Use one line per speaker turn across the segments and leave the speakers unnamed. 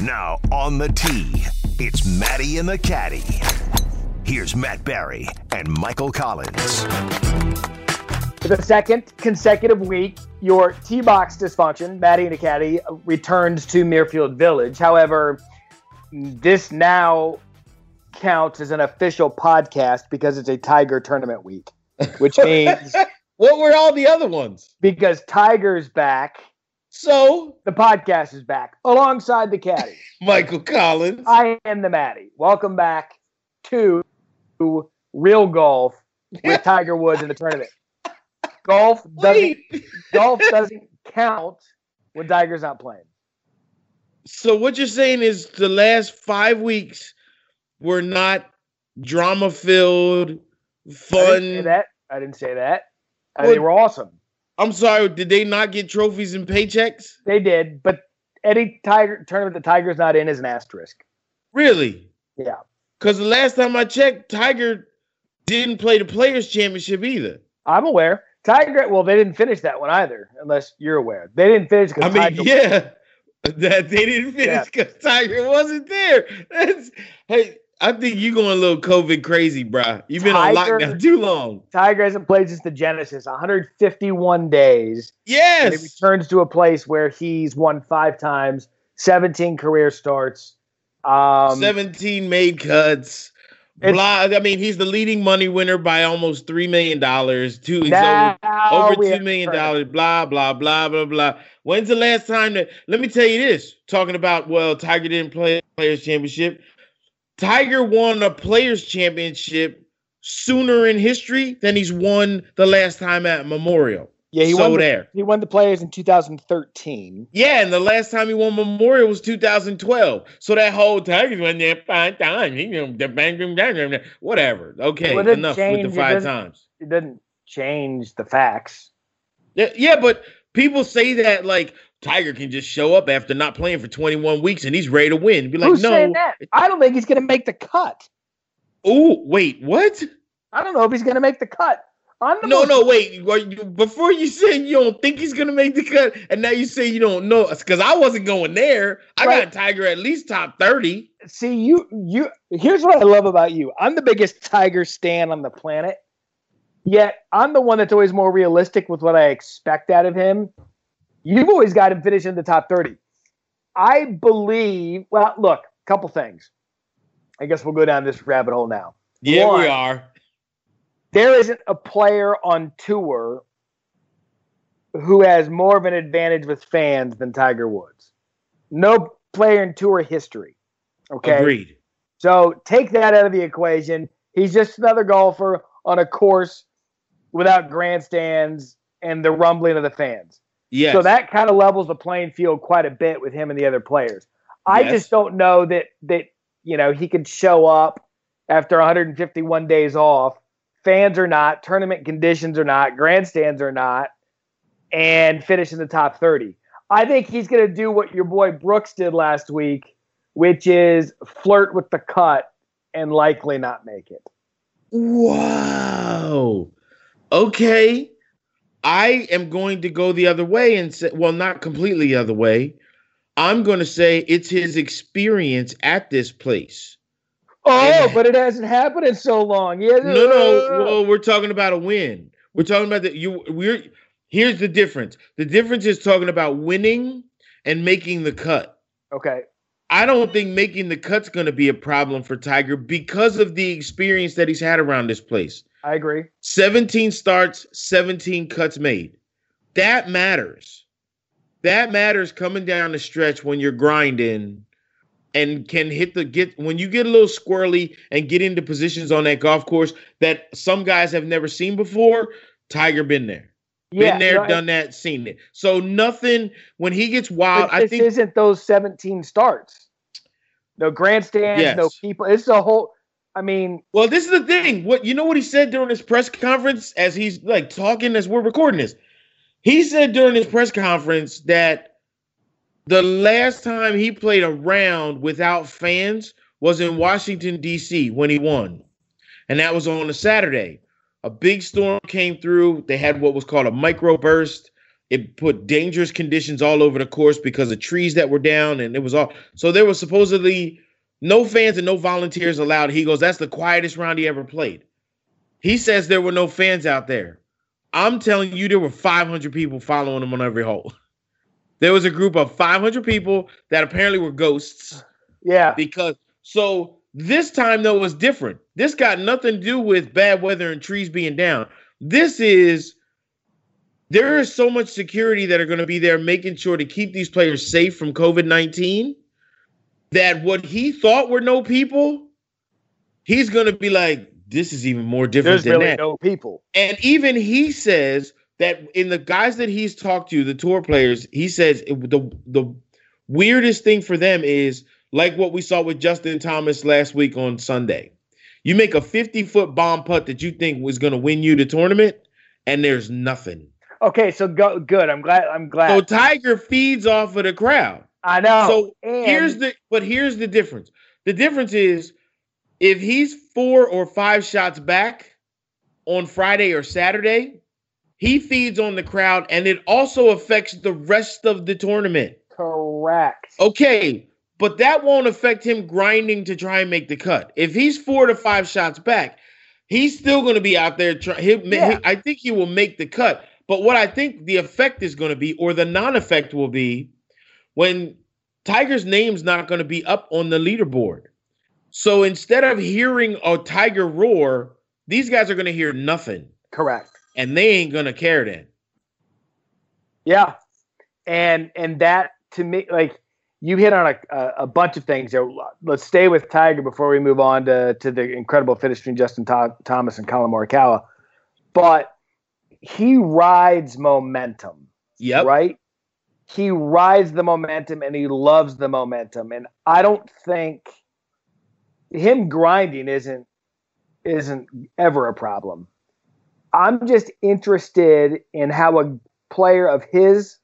Now on the tee, it's Matty and the Caddie. Here's Matt Barrie and Michael Collins.
For the second consecutive week, your T box dysfunction, Matty and the Caddie, returns to Muirfield Village. However, this now counts as an official podcast because it's a Tiger tournament week, which means
What were all the other ones?
because Tiger's back,
So,
the podcast is back alongside the Caddie.
Michael Collins.
I am the Matty. Welcome back to real golf with Tiger Woods in the tournament. Golf doesn't
Wait.
golf doesn't count when Tiger's not playing.
So what you're saying is the last five weeks were not drama filled,
I didn't say
fun.
that. I didn't say that. Uh,
Well-
they were awesome.
I'm sorry, did they not get trophies and paychecks?
They did, but any Tiger tournament the Tiger's not in is an asterisk.
Really?
Yeah.
Because the last time I checked, Tiger didn't play the Players Championship either.
I'm aware. Tiger. Well, they didn't finish that one either, unless you're aware. They didn't finish
I mean,
Tiger.
yeah, that they didn't finish because Tiger wasn't there. That's hey, I think you going a little COVID crazy, bruh. You've been on lockdown too long.
Tiger hasn't played since the Genesis. 151 days. And he
Yes.
returns to a place where he's won five times, 17 career starts. Um,
17 made cuts. Blah. I mean, he's the leading money winner by almost three million dollars. Two over, over two
have
dollars. Blah blah blah blah blah. When's the last time that? Let me tell you this. Talking about well, Tiger didn't play Players Championship. Tiger won a Players Championship sooner in history than he's won the last time at Memorial.
Yeah, he
so
won. The,
there.
he won the players in 2013.
Yeah, and the last time he won Memorial was 2012. So that whole Tigers won there five times. He knew the bang, bang, bang, bang, Whatever. Okay,
Well,
enough
change,
with the five
doesn't-
times.
It doesn't change the facts.
Yeah, yeah, but people say that like Tiger can just show up after not playing for 21 weeks and he's ready to win. Be like,
Who's saying
no.
that? I don't think he's going to make the cut.
Oh, wait, what?
I don't know if he's going to make the cut. I'm the
No,
most-
no, wait. Before you said you don't think he's gonna make the cut, and now you say you don't know, because I wasn't going there. I
Right.
got Tiger at least top 30.
See, you, you. Here's what I love about you. I'm the biggest Tiger stan on the planet. Yet I'm the one that's always more realistic with what I expect out of him. You've always got him finishing the top 30. I believe. Well, look, a couple things. I guess we'll go down this rabbit hole now.
Yeah,
One.
we are.
there isn't a player on tour who has more of an advantage with fans than Tiger Woods. No player in tour history. Okay.
Agreed.
So take that out of the equation. He's just another golfer on a course without grandstands and the rumbling of the fans.
Yes.
So that kind of levels the playing field quite a bit with him and the other players. I
Yes.
just don't know that that you know he could show up after 151 days off, fans or not, tournament conditions or not, grandstands or not, and finish in the top 30. I think he's going to do what your boy Brooks did last week, which is flirt with the cut and likely not make it.
Wow. Okay. I am going to go the other way and say, well, not completely the other way. I'm going to say it's his experience at this place.
Oh,
Yeah.
but it hasn't happened in so long. Yeah,
No, no. Well, we're talking about a win. We're talking about that. You, we're here's the difference. The difference is talking about winning and making the cut.
Okay.
I don't think making the cut's going to be a problem for Tiger because of the experience that he's had around this place.
I agree.
17 starts, 17 cuts made. That matters. That matters coming down the stretch when you're grinding and can hit the get when you get a little squirrely and get into positions on that golf course that some guys have never seen before. Tiger been there. Been there,
no,
done that, seen it. So nothing when he gets wild, I
this
think
isn't those 17 starts. No grandstands, no people. It's a whole. I mean,
Well, this is the thing. What you know what he said during his press conference as he's like talking as we're recording this. He said during his press conference that the last time he played a round without fans was in Washington D.C. when he won. And that was on a Saturday. A big storm came through. They had what was called a microburst It put dangerous conditions all over the course because of trees that were down, and it was all so there was supposedly no fans and no volunteers allowed. He goes, That's the quietest round he ever played. He says there were no fans out there. I'm telling you, there were 500 people following him on every hole. There was a group of 500 people that apparently were ghosts.
Yeah.
Because so this time though was different. This got nothing to do with bad weather and trees being down. This is there is so much security that are going to be there making sure to keep these players safe from COVID-19 that what he thought were no people, he's going to be like this is even more different
There's
than
really
that.
no people.
And even he says that in the guys that he's talked to, the tour players, he says it, the the weirdest thing for them is like what we saw with Justin Thomas last week on Sunday. You make a 50 foot bomb putt that you think was going to win you the tournament, and there's nothing.
Okay, so go good. I'm glad. I'm glad.
So Tiger feeds off of the crowd.
I know.
So
and
here's the but here's the difference. The difference is if he's four or five shots back on Friday or Saturday, he feeds on the crowd and it also affects the rest of the tournament.
correct.
Okay, but that won't affect him grinding to try and make the cut. If he's four to five shots back, he's still going to be out there trying.
Yeah.
I think he will make the cut. But what I think the effect is going to be, or the non-effect will be, when Tiger's name's not going to be up on the leaderboard. So instead of hearing a Tiger roar, these guys are going to hear nothing,
Correct.
and they ain't going to care then.
Yeah, and and that to me, like you hit on a, a, bunch of things. there. Let's stay with Tiger before we move on to to the incredible finish between Justin Tho- Thomas and Collin Morikawa. But he rides momentum,
Yep.
right? He rides the momentum and he loves the momentum. And I don't think him grinding isn't isn't ever a problem. I'm just interested in how a player of his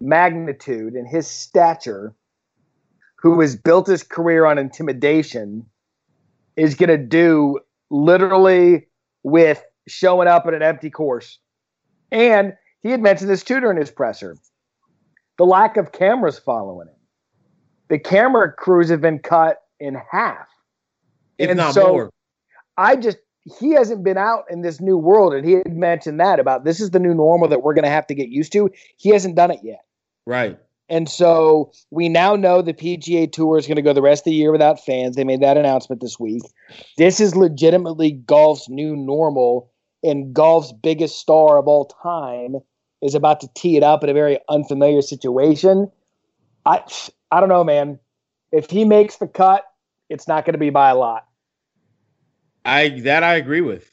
magnitude and his stature, who has built his career on intimidation, is going to do literally with showing up at an empty course. And he had mentioned this too during his presser the lack of cameras following him. The camera crews have been cut in half.
If
And
not
so-
more.
I just he hasn't been out in this new world, and he had mentioned that about this is the new normal that we're going to have to get used to. He hasn't done it yet,
Right.
And so we now know the PGA Tour is going to go the rest of the year without fans. They made that announcement this week. This is legitimately golf's new normal, and golf's biggest star of all time is about to tee it up in a very unfamiliar situation. I I don't know, man. If he makes the cut, it's not going to be by a lot.
I that I agree with.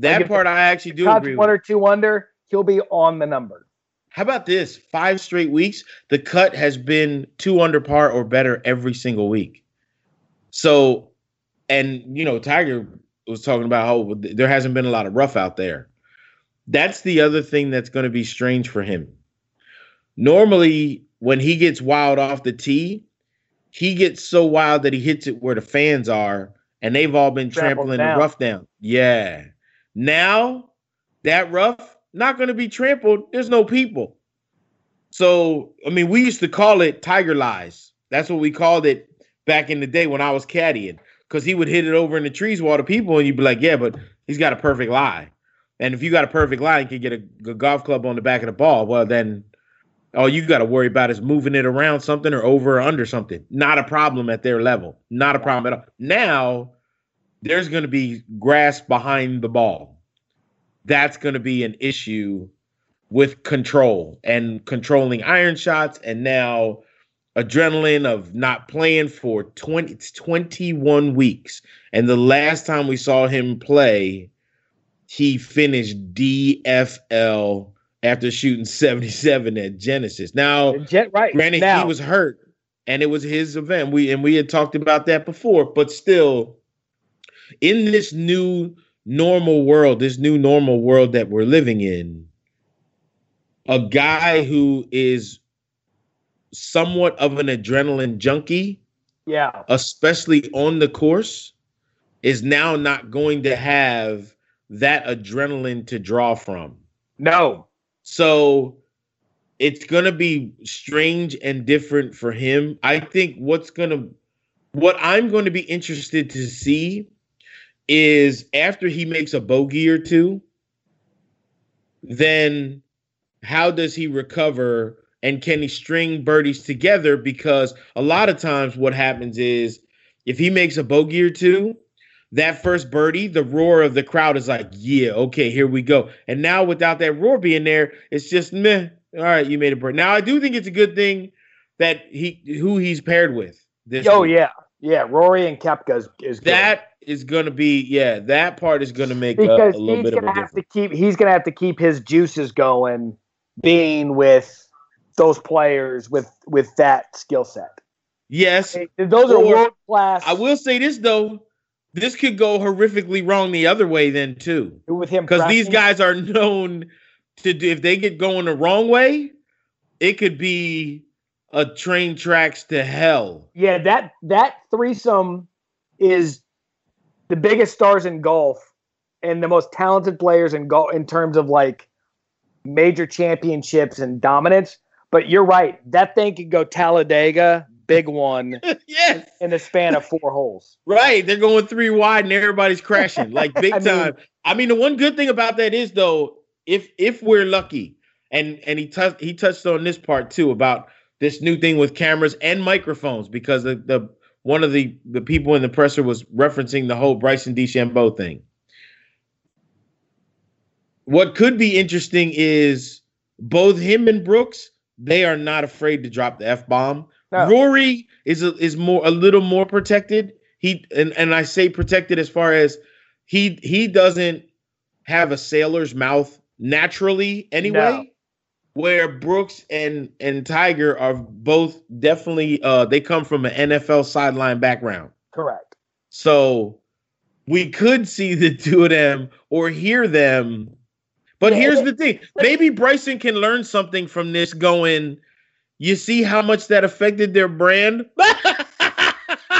That
Like
part I actually do agree
one
with.
or two under, he'll be on the number.
How about this? Five straight weeks. The cut has been two under par or better every single week. So, and you know, Tiger was talking about how there hasn't been a lot of rough out there. That's the other thing that's going to be strange for him. Normally, when he gets wild off the tee, he gets so wild that he hits it where the fans are, and they've all been
Trampled
trampling
down.
the rough down. Yeah. Now, that rough not going to be trampled. There's no people. So, I mean, we used to call it tiger lies. That's what we called it back in the day when I was caddying because he would hit it over in the trees while the people, and you'd be like, yeah, but he's got a perfect lie. And if you got a perfect lie, you can get a, a golf club on the back of the ball. Well, then all you got to worry about is moving it around something or over or under something. Not a problem at their level. Not a problem at all. Now, there's going to be grass behind the ball. That's going to be an issue with control and controlling iron shots and now adrenaline of not playing for 20 it's 21 weeks and the last time we saw him play he finished DFL after shooting 77 at Genesis. Now,
Jet, right.
granted
now,
he was hurt and it was his event. We and we had talked about that before, but still in this new normal world, this new normal world that we're living in, a guy who is somewhat of an adrenaline junkie,
yeah,
especially on the course, is now not going to have that adrenaline to draw from.
no,
So it's going to be strange and different for him. I think what's going to what I'm going to be interested to see is after he makes a bogey or two, then how does he recover and can he string birdies together? Because a lot of times what happens is if he makes a bogey or two, that first birdie, the roar of the crowd is like, yeah, okay, here we go. And now without that roar being there, it's just meh. All right, you made a birdie. Now I do think it's a good thing that he who he's paired with. This
oh
week.
yeah, yeah. Rory and Koepka is, is good.
that is going to be yeah. That part is going to make a,
because
a little bit of a
have
difference.
to keep he's gonna have to keep his juices going, being with those players with with that skill set.
Yes,
Those are world class.
I will say this though. This could go horrifically wrong the other way then too.
with him
because these guys are known to do if they get going the wrong way it could be a train tracks to hell
Yeah, that that threesome is the biggest stars in golf and the most talented players in golf in terms of like major championships and dominance. But you're right, that thing could go Talladega, big one,
yes
in the span of four holes.
right they're going three wide and everybody's crashing like big
I mean-
time i mean the one good thing about that is though if if we're lucky and and he touched he touched on this part too about this new thing with cameras and microphones because the, the one of the the people in the presser was referencing the whole Bryson DeChambeau thing. What could be interesting is both him and Brooks, they are not afraid to drop the F bomb.
No.
Rory is a, is more a little more protected. He and, and I say protected as far as he he doesn't have a sailor's mouth naturally anyway.
No.
Where Brooks and and Tiger are both definitely uh they come from an NFL sideline background.
Correct.
So we could see the two of them or hear them. But
Yeah,
here's the thing. Maybe Bryson can learn something from this going, you see how much that affected their brand?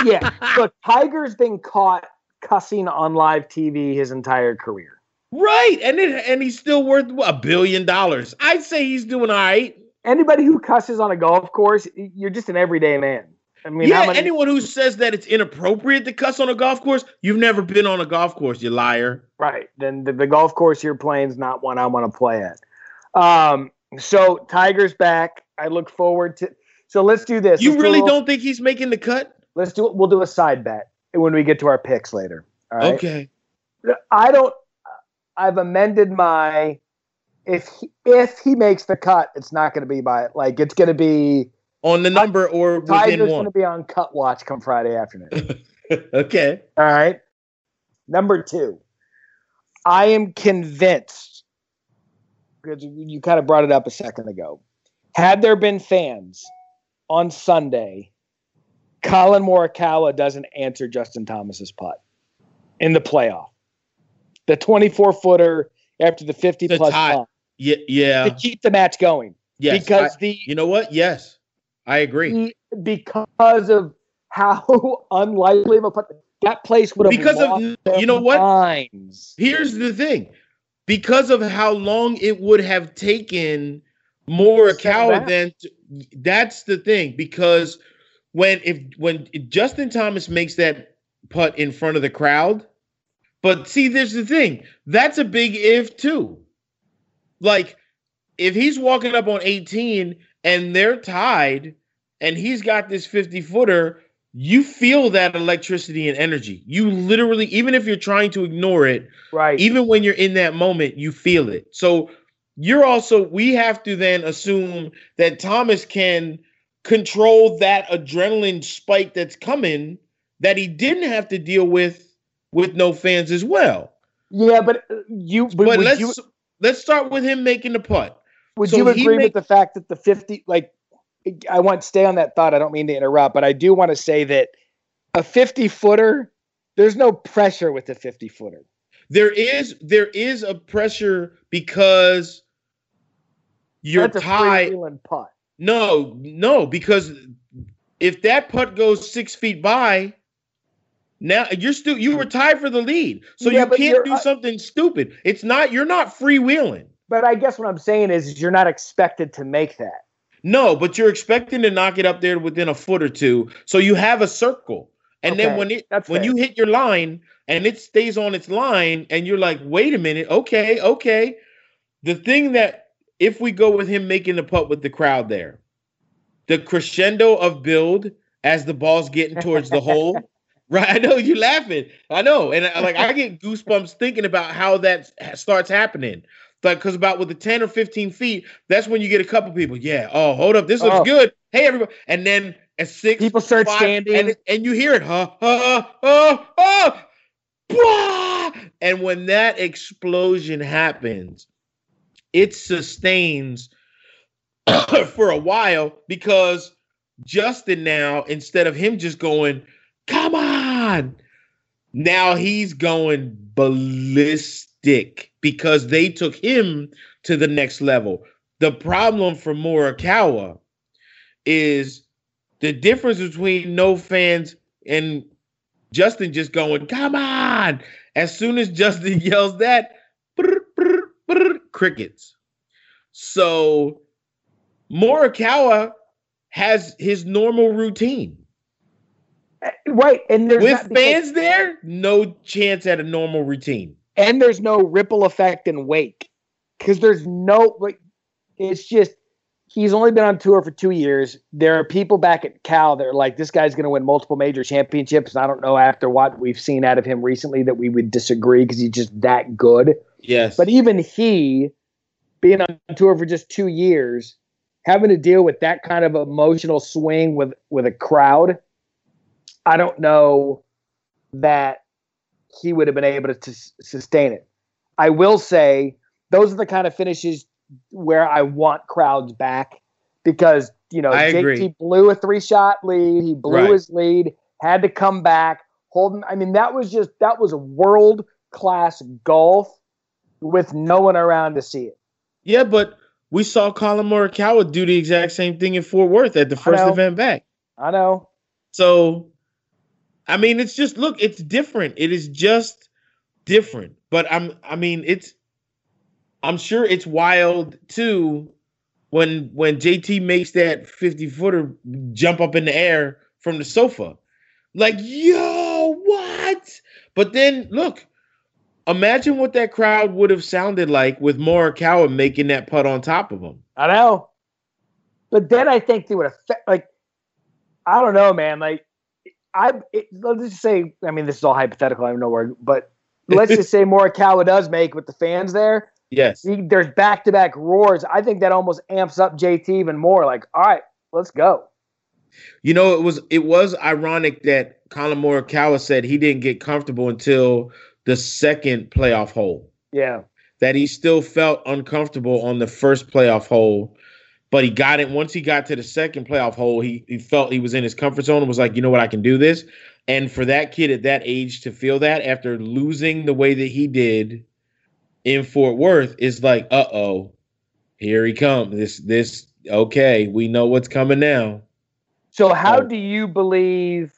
Yeah. Look, Tiger's been caught cussing on live TV his entire career.
Right. And it, and he's still worth a billion dollars. I'd say he's doing all right.
Anybody who cusses on a golf course, you're just an everyday man. I mean,
yeah,
many,
anyone who says that it's inappropriate to cuss on a golf course, you've never been on a golf course, you liar.
right? Then the, the golf course you're playing is not one I want to play at. Um, so Tiger's back. I look forward to. So let's do this.
You
Let's do
really
little-
don't think he's making the cut?
Let's do it. We'll do a side bet when we get to our picks later. All right.
Okay.
I don't. I've amended my. If he, if he makes the cut, it's not going to be by like it's going to be
On the number or within
Tiger's going to be on cut watch come Friday afternoon.
okay.
All right. Number two, I am convinced because you kind of brought it up a second ago. Had there been fans on Sunday, Collin Morikawa doesn't answer Justin Thomas's putt in the playoff. The 24 footer after the 50
To
plus
tie. Yeah. Yeah.
to keep the match going
Yes.
because
I-
the
you know what? Yes. I agree.
because of how unlikely of a putt that place would have
Because of- you know what?
minds.
Here's the thing. Because of how long it would have taken Morikawa
back.
than to- that's the thing. Because when if when Justin Thomas makes that putt in front of the crowd, but see, there's the thing. That's a big if too. Like if he's walking up on 18 and they're tied and he's got this 50 footer, you feel that electricity and energy. You literally, even if you're trying to ignore it,
Right.
even when you're in that moment, you feel it. So you're also, we have to then assume that Thomas can control that adrenaline spike that's coming that he didn't have to deal with with no fans as well.
yeah, but uh, you but
But let's
you
let's start with him making the putt.
would
so
you agree
make-
with the fact that the 50 like I want to stay on that thought. I don't mean to interrupt, but I do want to say that a 50 footer there's no pressure with the 50 footer.
There is there is a pressure because you're
That's
tied.
putt.
No, no, because if that putt goes six feet by, now you're still you were tied for the lead, so
Yeah,
you can't do something stupid. It's not you're not freewheeling.
but I guess what I'm saying is you're not expected to make that.
No, but you're expecting to knock it up there within a foot or two. So you have a circle. And
Okay,
then when it when
fair.
you hit your line and it stays on its line and you're like, wait a minute, okay, okay. The thing that if we go with him making the putt with the crowd there, the crescendo of build as the ball's getting towards the hole. Right, I know you're laughing. I know, and like I get goosebumps thinking about how that starts happening. Like, because about with the ten or fifteen feet, that's when you get a couple people. Yeah. Oh, hold up, this looks
Oh.
good. Hey, everybody, and then at six,
People start
five,
standing.
and, and you hear it, huh? Uh, uh, uh, blah! And when that explosion happens, it sustains for a while because Justin now, instead of him just going, come on, now he's going ballistic because they took him to the next level. The problem for Morikawa is the difference between no fans and Justin just going, come on. As soon as Justin yells that, brr, brr, brr, crickets. So Morikawa has his normal routine.
Uh, right, and there's
With
not,
fans there, no chance at a normal routine.
and there's no ripple effect in wake because there's no like it's just he's only been on tour for two years there are people back at cal that are like this guy's going to win multiple major championships and i don't know after what we've seen out of him recently that we would disagree because he's just that good
Yes.
but even he being on tour for just two years having to deal with that kind of emotional swing with with a crowd i don't know that he would have been able to, sustain it. I will say those are the kind of finishes where i want crowds back because you know
I
JT blew a three shot lead. He blew
Right.
his lead had to come back. Holding i mean that was just that was a world class golf with no one around to see it.
Yeah, but we saw Collin Morikawa do the exact same thing in Fort Worth at the first event back.
i know.
So, I mean, it's just look, it's different. It is just different. But I'm, I mean, it's, I'm sure it's wild too when when JT makes that 50 footer jump up in the air from the sofa. Like, yo, what? But then look, imagine what that crowd would have sounded like with Morikawa making that putt on top of him.
I know. But then I think they would have like I don't know, man. Like I it, let's just say I mean this is all hypothetical, I have no word, but let's just say Morikawa does make with the fans there.
Yes.
He, there's back to back roars. I think that almost amps up JT even more. Like, all right, let's go.
You know, it was it was ironic that Collin Morikawa said he didn't get comfortable until the second playoff hole.
Yeah.
That he still felt uncomfortable on the first playoff hole, but he got it once he got to the second playoff hole. He he felt he was in his comfort zone and was like, you know what, I can do this. And for that kid at that age to feel that after losing the way that he did in Fort Worth is like, uh oh, here he comes. This this okay, we know what's coming now.
So how do you believe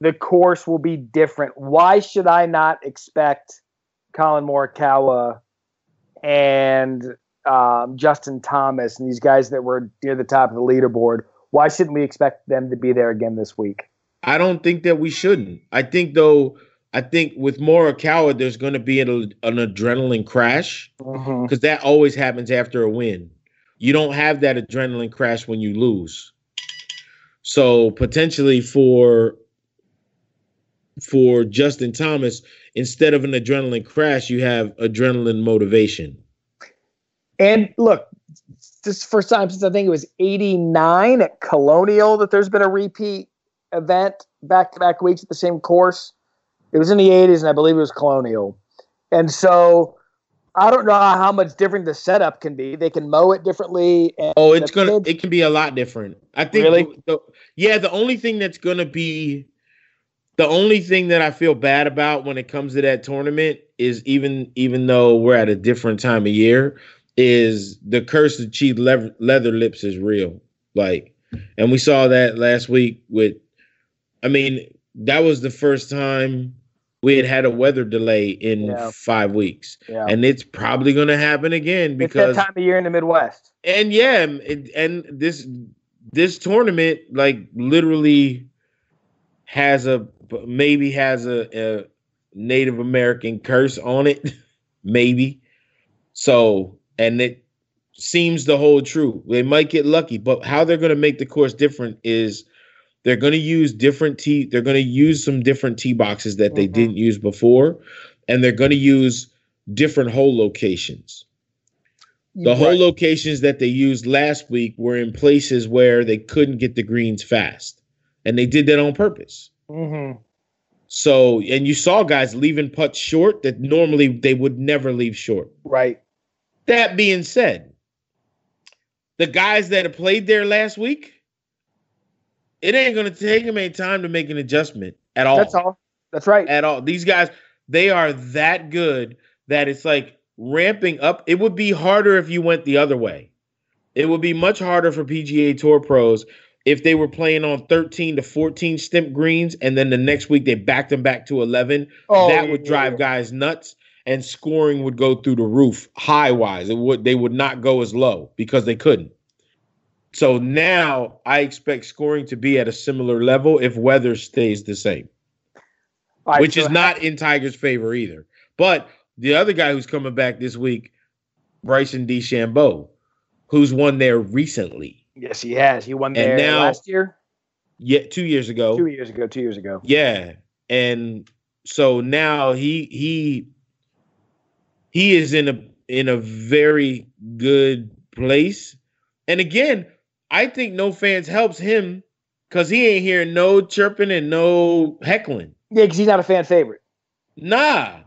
the course will be different? Why should I not expect Collin Morikawa and um, Justin Thomas and these guys that were near the top of the leaderboard? Why shouldn't we expect them to be there again this week?
I don't think that we shouldn't. I think though, I think with Morikawa, there's going to be an, an adrenaline crash
Mm-hmm.
because that always happens after a win. You don't have that adrenaline crash when you lose. So potentially for for Justin Thomas, instead of an adrenaline crash, you have adrenaline motivation.
And look, this is the first time since I think it was 89 at Colonial that there's been a repeat event back to back weeks at the same course. It was in the 80s, and I believe it was Colonial. And so I don't know how much different the setup can be. They can mow it differently. And
Oh, it's gonna.
kids-
It can be a lot different. I think.
Really?
the- yeah, the only thing that's gonna be, the only thing that I feel bad about when it comes to that tournament is even even though we're at a different time of year, is the curse of cheap leather, leather lips is real. Like, and we saw that last week with. I mean, that was the first time we had had a weather delay in
Yeah.
five weeks,
Yeah.
and it's probably going to happen again
it's
because
that time of year in the Midwest.
and yeah, and, and this this tournament like literally has a maybe has a, a Native American curse on it, maybe. So and it seems to hold true. They might get lucky, but how they're going to make the course different is they're going to use different tee. They're going to use some different tee boxes that they
Mhm.
didn't use before, and they're going to use different hole locations. The
Right.
locations that they used last week were in places where they couldn't get the greens fast. And they did that on purpose.
Mhm.
So, and you saw guys leaving putts short that normally they would never leave short.
Right.
That being said, the guys that have played there last week, it ain't going to take them any time to make an adjustment at all.
That's all. That's right.
At all. These guys, they are that good that it's like ramping up. It would be harder if you went the other way. It would be much harder for PGA Tour pros if they were playing on 13 to 14 stimp greens and then the next week they backed them back to 11.
Oh,
that
yeah,
would drive
yeah.
guys nuts and scoring would go through the roof high wise. It would they would not go as low because they couldn't. So now I expect scoring to be at a similar level if weather stays the same
right,
which
so
is not in Tiger's favor either. But the other guy who's coming back this week, Bryson DeChambeau, who's won there recently,
Yes, he has. He won there
now-
last year,
yeah, two years ago.
two years ago, two years ago.
Yeah, and so now he he he is in a in a very good place. And again, I think no fans helps him because he ain't hearing no chirping and no heckling.
Yeah, because he's not a fan favorite.
Nah.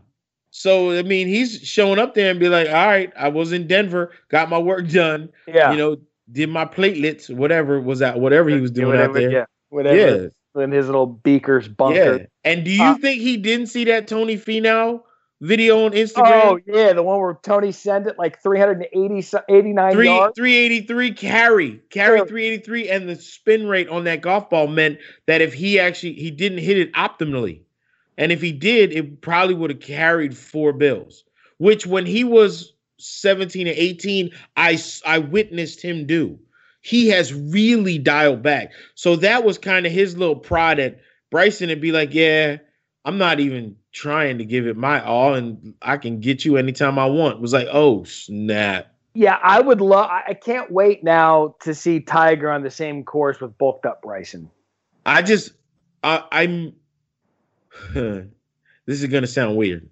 So I mean, he's showing up there and be like, "All right, I was in Denver, got my work done.
Yeah.
You know, did my platelets, whatever was out, whatever he was doing out there.
Yeah. Whatever.
Yeah,
In his little beakers bunker.
yeah. And do you
Uh,
think he didn't see that Tony Finau video on Instagram?
Oh yeah, the one where Tony sent it like 380 89
Three
yards.
three eighty three carry carry
Sure.
three eighty three, and the spin rate on that golf ball meant that if he actually he didn't hit it optimally, and if he did, it probably would have carried four bills. Which when he was seventeen and eighteen, I I witnessed him do. He has really dialed back. So that was kind of his little prod at Bryson and be like, yeah, I'm not even trying to give it my all, and I can get you anytime I want. It was like, oh snap.
Yeah, I would love. I can't wait now to see Tiger on the same course with bulked up Bryson.
I just I, I'm this is gonna sound weird.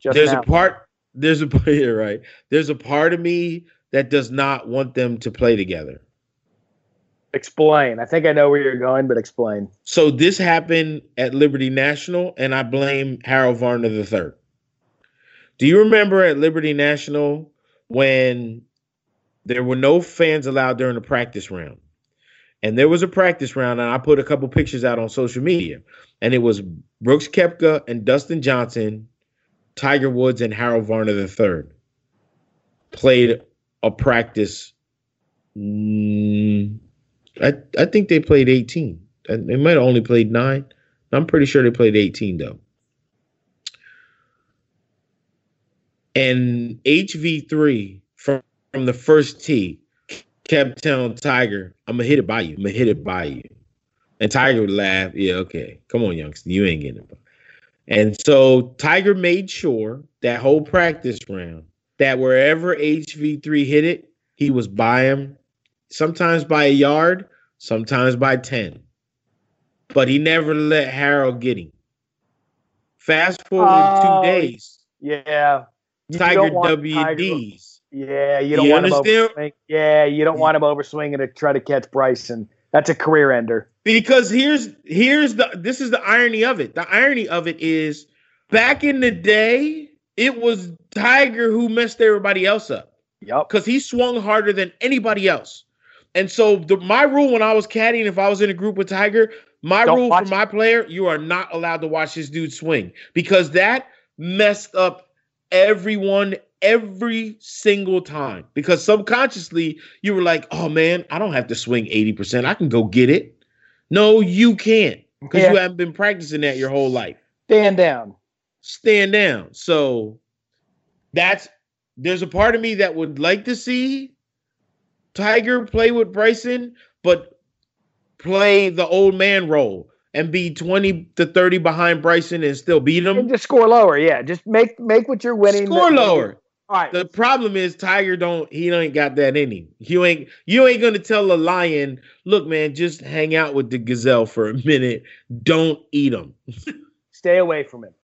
Just
there's
now.
a part there's a part. yeah, right. There's a part of me that does not want them to play together.
Explain. I think I know where you're going, but explain.
So this happened at Liberty National, and I blame Harold Varner III. Do you remember at Liberty National when there were no fans allowed during the practice round? And there was a practice round, and I put a couple pictures out on social media, and it was Brooks Koepka and Dustin Johnson, Tiger Woods, and Harold Varner III played a practice. I I think they played 18. Uh, They might have only played nine. I'm pretty sure they played 18 though. And HV3 from, from the first tee kept telling Tiger, I'm gonna hit it by you. I'm gonna hit it by you. And Tiger would laugh. Yeah, okay. Come on, youngster. You ain't getting it. And so Tiger made sure that whole practice round that wherever HV3 hit it, he was by him, sometimes by a yard, sometimes by 10. But he never let Harold get him. Fast forward
Oh,
two days,
Yeah. You
Tiger WDs.
Yeah, you don't
You
want him
understand?
overswing. Yeah, you don't want him overswinging to try to catch Bryson. That's a career ender.
Because here's here's the this is the irony of it. The irony of it is back in the day, it was Tiger who messed everybody else up.
Yep.
because he swung harder than anybody else. And so the, my rule when I was caddying, if I was in a group with Tiger, my
Don't
rule for my player, you are not allowed to watch this dude swing because that messed up everyone every single time. Because subconsciously you were like, oh man, I don't have to swing 80%. I can go get it. No, you can't because
Yeah.
you haven't been practicing that your whole life.
stand down.
stand down. So that's there's a part of me that would like to see Tiger play with Bryson, but play the old man role and be 20 to 30 behind Bryson and still beat
And
him.
just score lower. Yeah, just make make what you're winning.
Score
that-
lower.
All right.
The problem is Tiger don't he ain't got that in him. You ain't you ain't gonna tell a lion, look, man, just hang out with the gazelle for a minute. Don't eat him.
Stay away from him.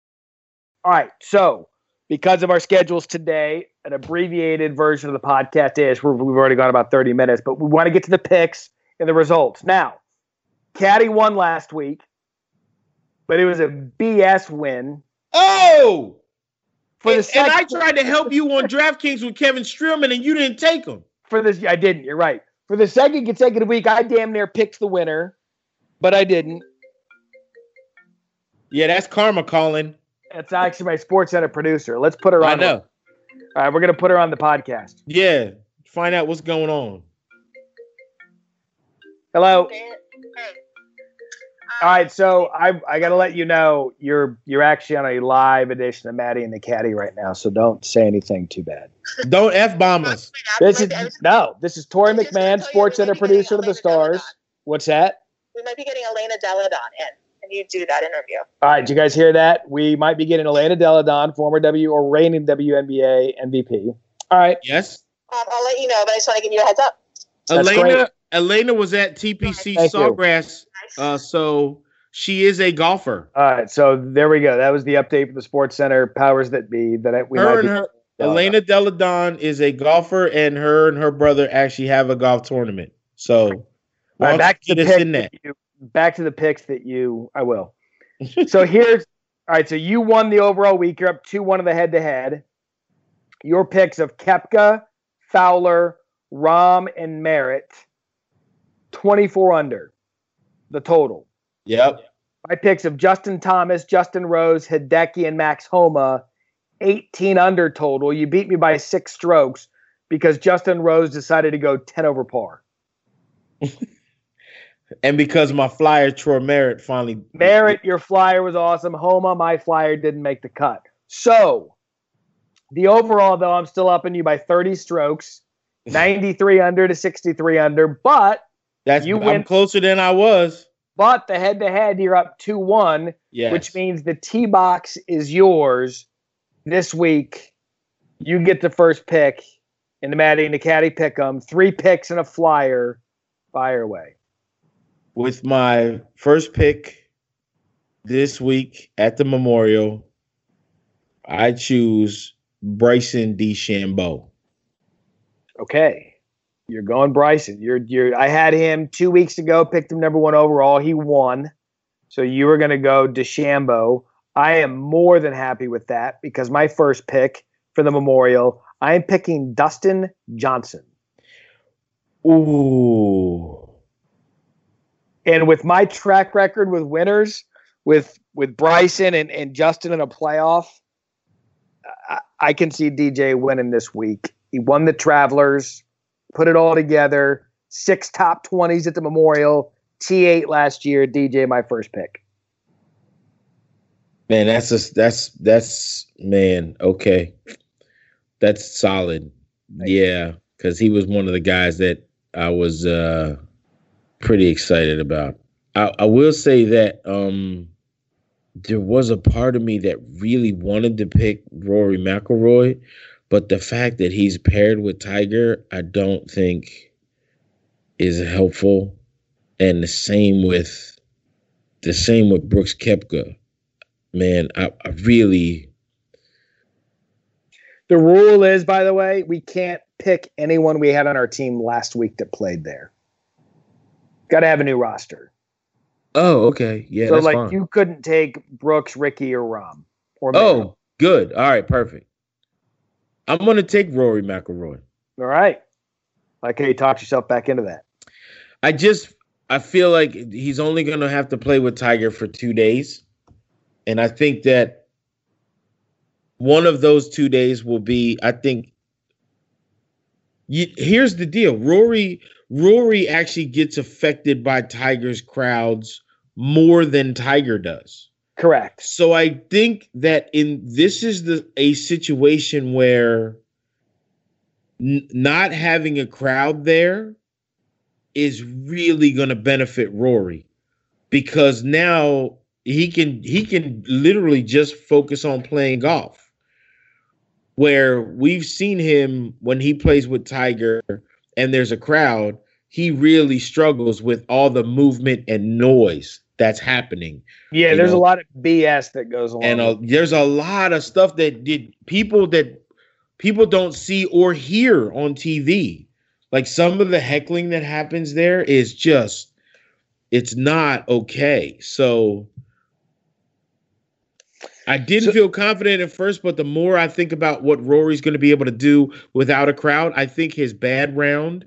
All right. So, because of our schedules today, an abbreviated version of the podcast is we've already gone about 30 minutes, but we want to get to the picks and the results. Now, Caddie won last week, but it was a BS win.
Oh!
For the
and, and I tried to help you on DraftKings with Kevin Streelman, and you didn't take him.
for this, I didn't. You're right. For the second consecutive week, I damn near picked the winner, but I didn't.
Yeah, that's karma calling.
That's actually my Sports Center producer. Let's put her on.
I know.
All right, we're gonna put her on the podcast.
Yeah, find out what's going on.
Hello. All right, so I I got to let you know you're you're actually on a live edition of Matty and the Caddie right now, so don't say anything too bad.
Don't f bomb us.
This is no, this is Tori McMahon, Sports Center producer of the Stars. What's that?
We might be getting Elena Delle Donne in, and you do that interview.
All right, did you guys hear that? We might be getting Elena Delle Donne, former W or reigning WNBA MVP. All right,
Yes.
Um, I'll let you know, but I just want to give you a heads up.
That's
Elena
great.
Elena was at TPC
Thank you.
Sawgrass, uh, so she is a golfer.
all right. So there we go. That was the update for the Sports Center powers that be. That we
her
might
and
be.
her Elena Delle Donne is a golfer, and her and her brother actually have a golf tournament. So
All
why
right,
don't
back
you
to the
get us
picks
in that.
that you, back to the picks that you I will. so here's all right. So you won the overall week. You're up two one of the head to head. Your picks of Koepka, Fowler, Rahm, and Merritt. Twenty four under, the total.
Yep.
My picks of Justin Thomas, Justin Rose, Hideki, and Max Homa, 18 under total. You beat me by six strokes because Justin Rose decided to go 10 over par.
And because my flyer Troy Merritt finally
Merritt, your flyer was awesome. Homa, my flyer didn't make the cut. So the overall, though, I'm still upping you by 30 strokes, 93 under to 63 under. But
that's
you
I'm
win.
closer than I was.
but the head to head, you're up 2 1,
Yes.
which means the T box is yours this week. You get the first pick in the Matty and the Caddie pick 'em. Three picks and a flyer. Fire away.
With my first pick this week at the Memorial, I choose Bryson DeChambeau.
Okay. You're going Bryson. You're you're I had him two weeks ago, picked him number one overall. He won. So you were gonna go DeChambeau. I am more than happy with that because my first pick for the memorial, I am picking Dustin Johnson.
Ooh.
And with my track record with winners, with with Bryson and, and Justin in a playoff, I, I can see DJ winning this week. He won the Travelers, put it all together, six top twenties at the Memorial, T eight last year. DJ, my first pick.
Man, that's just that's that's man, okay. That's solid.
Thank
yeah, because he was one of the guys that I was uh pretty excited about. I, I will say that um there was a part of me that really wanted to pick Rory McIlroy, but the fact that he's paired with Tiger, I don't think is helpful. And the same with the same with Brooks Koepka. Man, I, I really
The rule is, by the way, we can't pick anyone we had on our team last week that played there. Got to have a new roster.
Oh, okay. Yeah,
so like
fine.
you couldn't take Brooks, Rickie, or Rahm. Or.
Oh, good. All right, perfect. I'm gonna take Rory McIlroy.
all right. Like how you talked yourself back into that.
I just I feel like he's only gonna have to play with Tiger for two days, and I think that one of those two days will be. I think. You, here's the deal, Rory. Rory actually gets affected by Tiger's crowds more than Tiger does.
Correct.
So I think that in this is the a situation where n- not having a crowd there is really going to benefit Rory because now he can he can literally just focus on playing golf. Where we've seen him when he plays with Tiger and there's a crowd, he really struggles with all the movement and noise that's happening.
Yeah, there's
know?
a lot of BS that goes along.
and uh,
with
there's a lot of stuff that did people that people don't see or hear on TV. Like some of the heckling that happens there is just it's not okay. So I didn't
So-
feel confident at first, but the more I think about what Rory's going to be able to do without a crowd, I think his bad round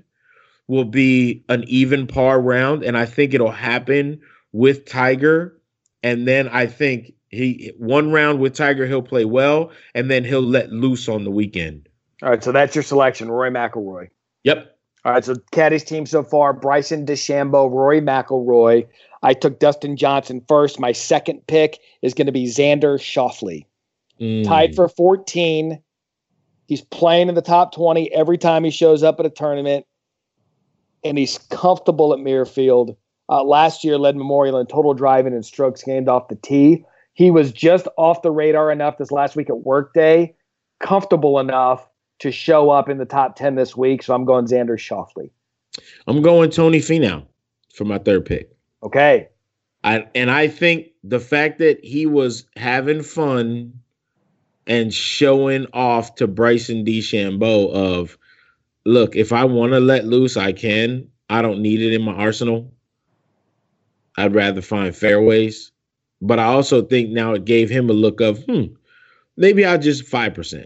will be an even par round, and I think it'll happen with Tiger. And then I think he one round with Tiger he'll play well, and then he'll let loose on the weekend.
All right, so that's your selection, Rory McIlroy.
Yep.
All right, so Caddie's team so far: Bryson DeChambeau, Rory McIlroy. I took Dustin Johnson first. My second pick is going to be Xander Schauffele.
Mm.
tied for 14. He's playing in the top 20 every time he shows up at a tournament, and he's comfortable at Muirfield. Uh, last year, led Memorial in total driving and strokes gained off the tee. He was just off the radar enough this last week at Workday, comfortable enough to show up in the top 10 this week. So I'm going Xander Schauffele.
I'm going Tony Finau for my third pick.
Okay.
I and I think the fact that he was having fun and showing off to Bryson DeChambeau of look, if I want to let loose, I can. I don't need it in my arsenal. I'd rather find fairways. But I also think now it gave him a look of, hmm, maybe I'll just 5%.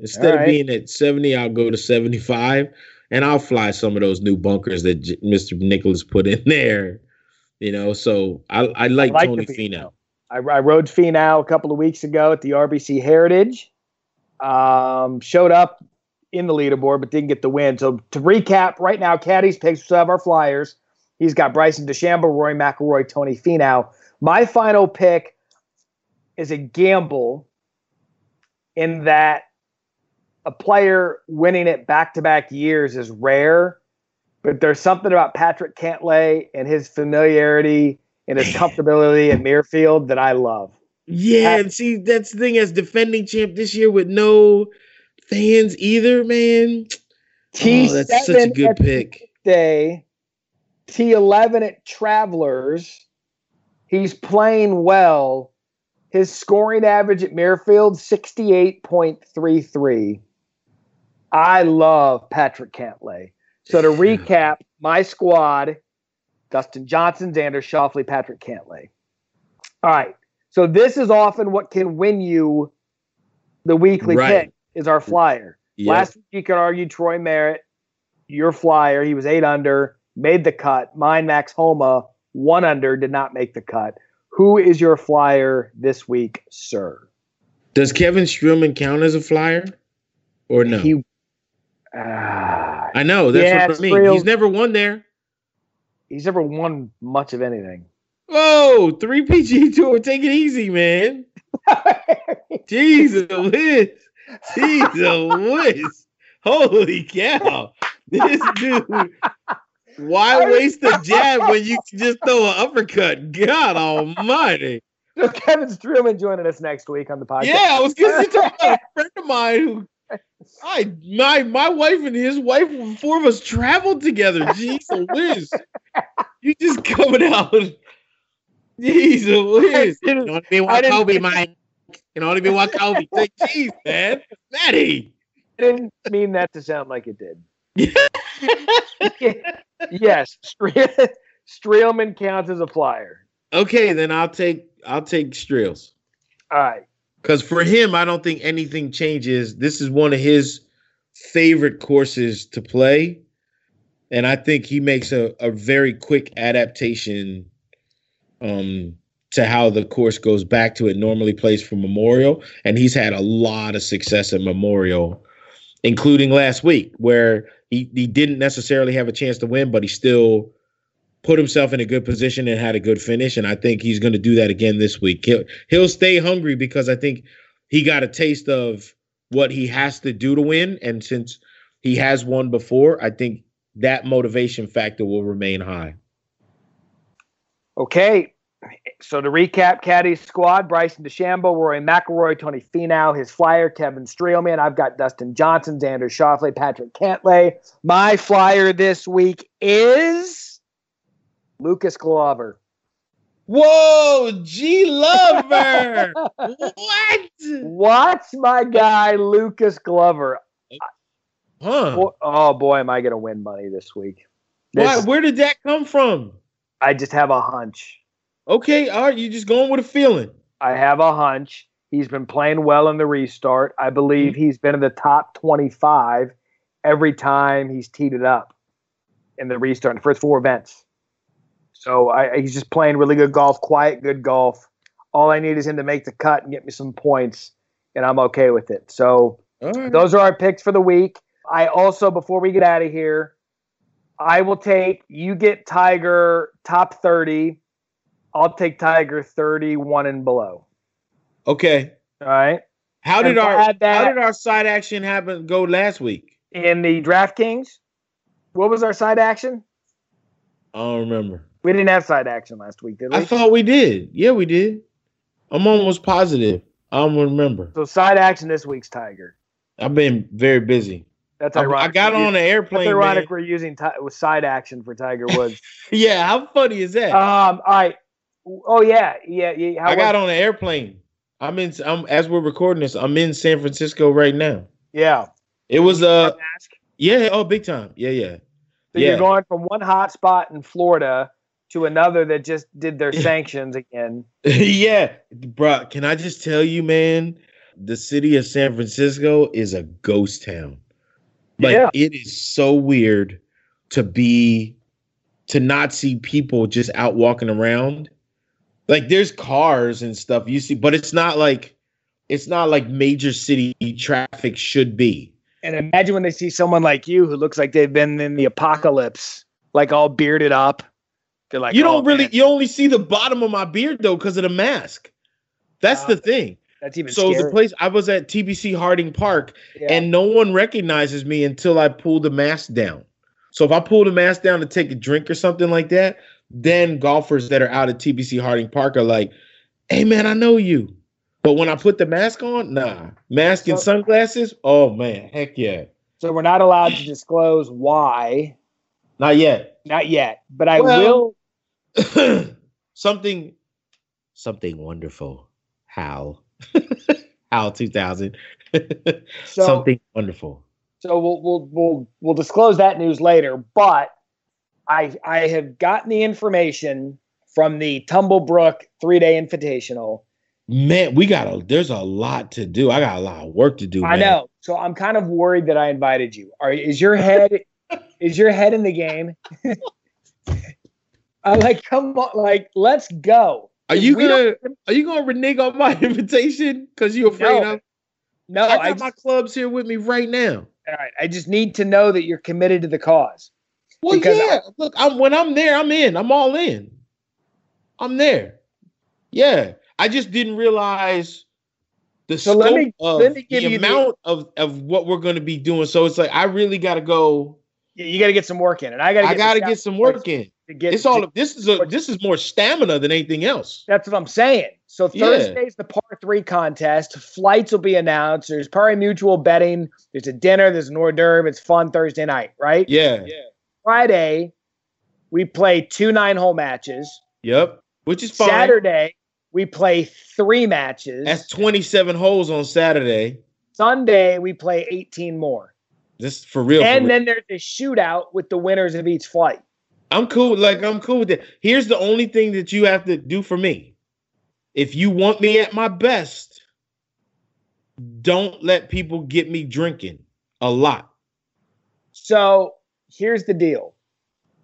Instead
All
of being at 70, I'll go to 75 and I'll fly some of those new bunkers that J- Mr. Nicklaus put in there. You know, so I, I like,
like
Tony Finau.
I, I rode Finau a couple of weeks ago at the RBC Heritage. Um, showed up in the leaderboard, but didn't get the win. So to recap, right now, Caddie's picks. Still have our Flyers. He's got Bryson DeChambeau, Rory McIlroy, Tony Finau. My final pick is a gamble in that a player winning it back to back years is rare, but there's something about Patrick Cantlay and his familiarity and his comfortability at Muirfield that I love.
Yeah,
Pat-
and see that's the thing as defending champ this year with no fans either, man. Oh, that's such a
T7
good pick.
Day, T11 at Travelers. He's playing well. His scoring average at Muirfield, 68.33. I love Patrick Cantlay. So to recap, my squad, Dustin Johnson, Xander Schauffele, Patrick Cantlay. All right. So this is often what can win you the weekly
Right.
pick is our flyer.
Yep.
Last week you could argue Troy Merritt, your flyer. He was eight under, made the cut. Mine, Max Homa, one under, did not make the cut. Who is your flyer this week, sir?
Does Kevin Streelman count as a flyer or no?
He, Ah,
I know that's
Yeah,
what I mean.
Strill-
He's never won there.
he's never won much of anything.
Whoa, three PG tour. Take it easy, man. Jesus. Jesus. Holy cow. This dude. Why waste a jab when you can just throw an uppercut? God almighty.
so Kevin Streelman joining us next week on the podcast.
Yeah, I was gonna talk about a friend of mine who I my my wife and his wife, four of us traveled together. Jeez whiz. You just coming out. Jeez whiz. You know what I mean?
I didn't-
Kobe, man. You know what I mean? What Kobe? Say, jeez, man. Matty.
I didn't mean that to sound like it did. yes, Str- Streelman counts as a flyer.
okay, then I'll take I'll take Strills.
All right.
Because for him, I don't think anything changes. This is one of his favorite courses to play. And I think he makes a, a very quick adaptation um, to how the course goes back to it normally plays for Memorial. And he's had a lot of success at Memorial, including last week, where he, he didn't necessarily have a chance to win, but he still put himself in a good position and had a good finish. And I think he's going to do that again this week. He'll, he'll stay hungry because I think he got a taste of what he has to do to win. And since he has won before, I think that motivation factor will remain high.
Okay. So to recap, Caddie's squad: Bryson DeChambeau, Rory McIlroy, Tony Finau, his flyer, Kevin Streelman. I've got Dustin Johnson, Xander Schauffele, Patrick Cantlay. My flyer this week is Lucas Glover.
Whoa, G Lover! what?
Watch my guy Lucas Glover.
Huh?
Oh boy, am I going to win money this week?
Why? Where did that come from?
I just have a hunch.
Okay, all right, you just going with a feeling.
I have a hunch. He's been playing well in the restart. I believe mm-hmm. he's been in the top 25 every time he's teed it up in the restart, in the first four events. So I, he's just playing really good golf, quiet, good golf. All I need is him to make the cut and get me some points, and I'm okay with it. So
right.
those are our picks for the week. I also, before we get out of here, I will take you get Tiger top 30. I'll take Tiger 31 and below.
Okay.
All right.
How did our
that-
how did our side action happen go last week?
In the DraftKings, what was our side action?
I don't remember.
We didn't have side action last week, did we?
I thought we did. Yeah, we did. I'm almost positive. I don't remember.
so side action this week's Tiger.
I've been very busy.
That's
I,
ironic.
I got on an
That's
airplane.
ironic.
man.
We're using ti- with side action for Tiger Woods.
Yeah, how funny is that?
um. Right. Oh yeah. Yeah. yeah. How
I got
was-
on an airplane. I'm in. I'm as we're recording this. I'm in San Francisco right now.
Yeah.
It was uh yeah oh big time yeah yeah
So
yeah
you're going from one hot spot in Florida to another that just did their sanctions again.
yeah bruh Can I just tell you man the city of San Francisco is a ghost town. Like
Yeah.
it is so weird to be to not see people just out walking around. Like there's cars and stuff you see, but it's not like it's not like major city traffic should be.
And imagine when they see someone like you who looks like they've been in the apocalypse, like all bearded up. They're like,
you
"Oh,
don't really
man,
you only see the bottom of my beard though because of the mask. That's
Wow.
the thing.
that's even
So
scary.
the place I was at TPC Harding Park
Yeah.
and no one recognizes me until I pull the mask down. So if I pull the mask down to take a drink or something like that, then golfers that are out at TPC Harding Park are like, "Hey man, I know you." But when I put the mask on, nah, mask and sunglasses. Oh man, heck yeah,
so we're not allowed to disclose why,
not yet.
not yet. But I
Well-
will.
something, something wonderful. How? How two thousand.
So
something wonderful.
so we'll we'll we'll we'll disclose that news later. But I I have gotten the information from the Tumblebrook three day invitational.
Man, we got a. There's a lot to do. I got a lot of work to do.
I
man.
know. So I'm kind of worried that I invited you. Are is your head is your head in the game? I'm like, come on, like, let's go.
Are you gonna Are you gonna renege on my invitation because you're afraid
No.
of?
No,
I got
I
my clubs here with me right now.
all right. I just need to know that you're committed to the cause.
Well,
Because
yeah. Look, I'm when I'm there, I'm in. I'm all in. I'm there. Yeah. I just didn't realize the
So
scope
let me-
of
let me give
the
you the-
amount of of what we're going to be doing. So it's like I really got to go.
You, you got to get some work in, and I got.
I got to get some work in.
To get,
It's all. This is a. This is more stamina than anything else.
That's what I'm saying. So
Yeah.
Thursday's the par three contest. Flights will be announced. There's pari mutuel betting. There's a dinner. There's an hors d'oeuvre. It's fun Thursday night, right?
Yeah. yeah.
Friday, we play two nine hole matches.
Yep. Which is fine.
Saturday, we play three matches.
That's 27 holes on Saturday.
Sunday, we play 18 more.
This for real. for
and
real.
then there's a shootout with the winners of each flight.
I'm cool. Like I'm cool with it. Here's the only thing that you have to do for me. If you want me at my best, don't let people get me drinking a lot.
So here's the deal.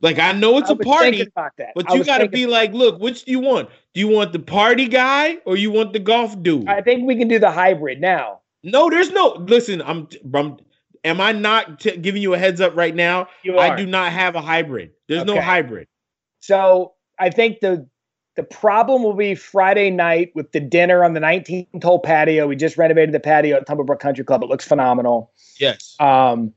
Like I know it's
I
a party, but
I
you got to be like, look, which do you want? Do you want the party guy or you want the golf dude?
I think we can do the hybrid now.
no, there's no. Listen, I'm. I'm am I not t- giving you a heads up right now?
You
I do not have a hybrid. There's no hybrid.
So I think the the problem will be Friday night with the dinner on the 19th hole patio. We just renovated the patio at Tumblebrook Country Club. It looks phenomenal.
Yes.
Um,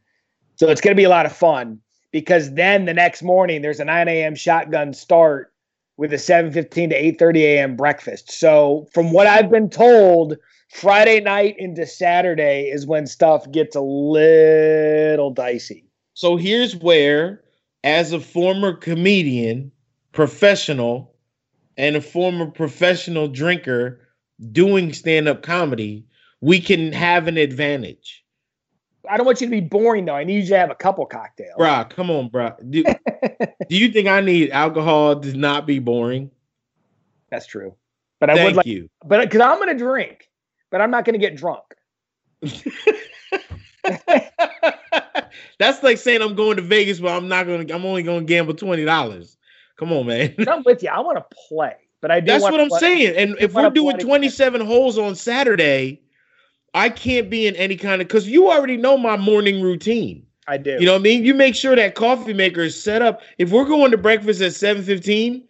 so it's going to be a lot of fun because then the next morning there's a 9 a.m. shotgun start with a 7:15 to 8:30 a.m. breakfast. So from what I've been told, Friday night into Saturday is when stuff gets a little dicey.
So here's where, as a former comedian, professional, and a former professional drinker doing stand-up comedy, we can have an advantage.
I don't want you to be boring though. I need you to have a couple cocktails.
Bruh, come on, bruh. Do, do you think I need alcohol to not be boring?
That's true. But I
Thank
would like,
you.
but because I'm going to drink, but I'm not going to get drunk.
That's like saying I'm going to Vegas, but I'm not going to. I'm only going to gamble twenty dollars. Come on, man.
I'm with you. I want to play, but I do.
That's what I'm
play.
saying. And if we're doing
play-
27 holes on Saturday, I can't be in any kind of because you already know my morning routine.
I do.
You know what I mean? You make sure that coffee maker is set up. If we're going to breakfast at 7:15,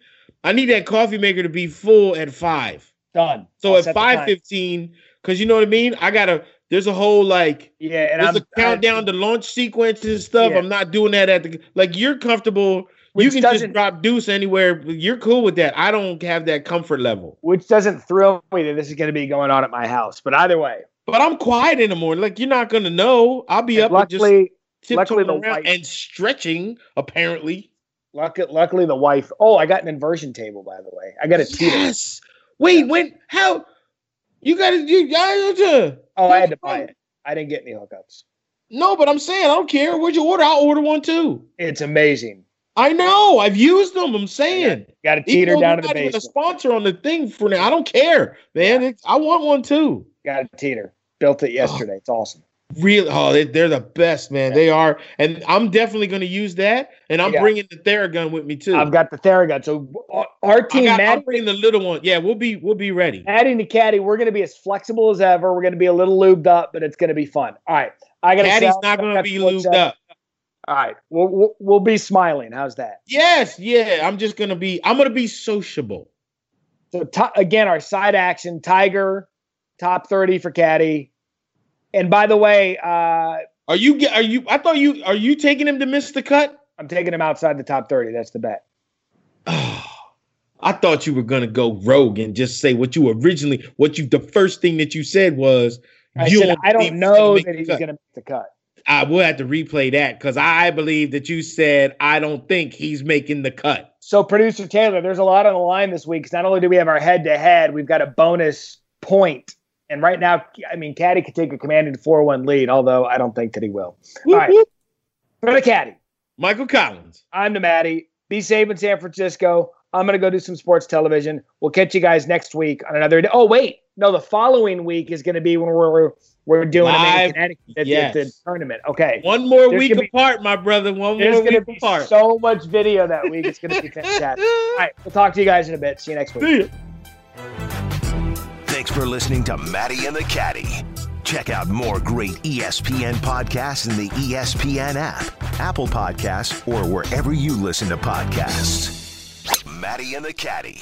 I need that coffee maker to be full at five.
done.
So
I'll
at
set the
5:15, because you know what I mean? I gotta there's a whole like
Yeah, and
there's
I'm
a countdown to launch sequence and stuff.
Yeah.
I'm not doing that at the like you're comfortable. you can just drop deuce anywhere. You're cool with that. I don't have that comfort level.
which doesn't thrill me that this is going to be going on at my house. But either way,
But I'm quiet in the morning. Like you're not gonna know. I'll be up and just
luckily, luckily the wife-
and stretching. Apparently,
luckily, luckily the wife. Oh, I got an inversion table by the way. I got a teeter.
yes. Wait, when? How? You got to you guys?
Oh, I had to buy it. I didn't get any hookups.
No, but I'm saying I don't care. Where'd you order? I'll order one too.
It's amazing.
I know. I've used them. I'm saying.
Got a teeter down to the
even a sponsor on the thing for now. I don't care, man. It's, I want one too.
Got a teeter. Built it yesterday. It's awesome.
Really? Oh, they, they're the best, man. They are, and I'm definitely going to use that. And I'm
Yeah.
bringing the Theragun with me too.
I've got the Theragun. So our- team,
got,
Matt,
I'm bringing the little one. Yeah, we'll be we'll be ready.
adding the caddy, we're going to be as flexible as ever. We're going to be a little lubed up, but it's going to be fun. All right. I got
Caddie's not going to be lubed up.
All right. We'll, we'll, we'll be smiling. How's that?
Yes, yeah. I'm just going to be. I'm going to be sociable.
So ti- again, our side action, Tiger, top 30 for caddy. And by the way, uh,
Are you? Are you? I thought you. Are you taking him to miss the cut?
I'm taking him outside the top 30. That's the bet.
I thought you were going to go rogue and just say what you originally. What you? The first thing that you said was.
I
you
said, I don't know that he's
cut.
going to make the cut.
I will have to replay that because I believe that you said I don't think he's making the cut.
So, producer Taylor, there's a lot on the line this week. not only do we have our head to head, we've got a bonus point. And right now, I mean, Caddie could take a commanding 4 1 lead, although I don't think that he will. All right.
Whoop, whoop.
For the Caddie,
Michael Collins.
I'm the Matty. Be safe in San Francisco. I'm going to go do some sports television. We'll catch you guys next week on another day. Oh, wait. No, the following week is going to be when we're we're doing a
Live,
Connecticut at, the-
yes.
the tournament. Okay.
One more
There's
week
gonna be-
apart, my brother. One
There's
more
going to
week
be
apart.
so much video that week. It's going to be fantastic. All right. We'll talk to you guys in a bit. See you next week.
For listening to Matty and the Caddie. Check out more great ESPN podcasts in the ESPN app, Apple Podcasts, or wherever you listen to podcasts. Matty and the Caddie.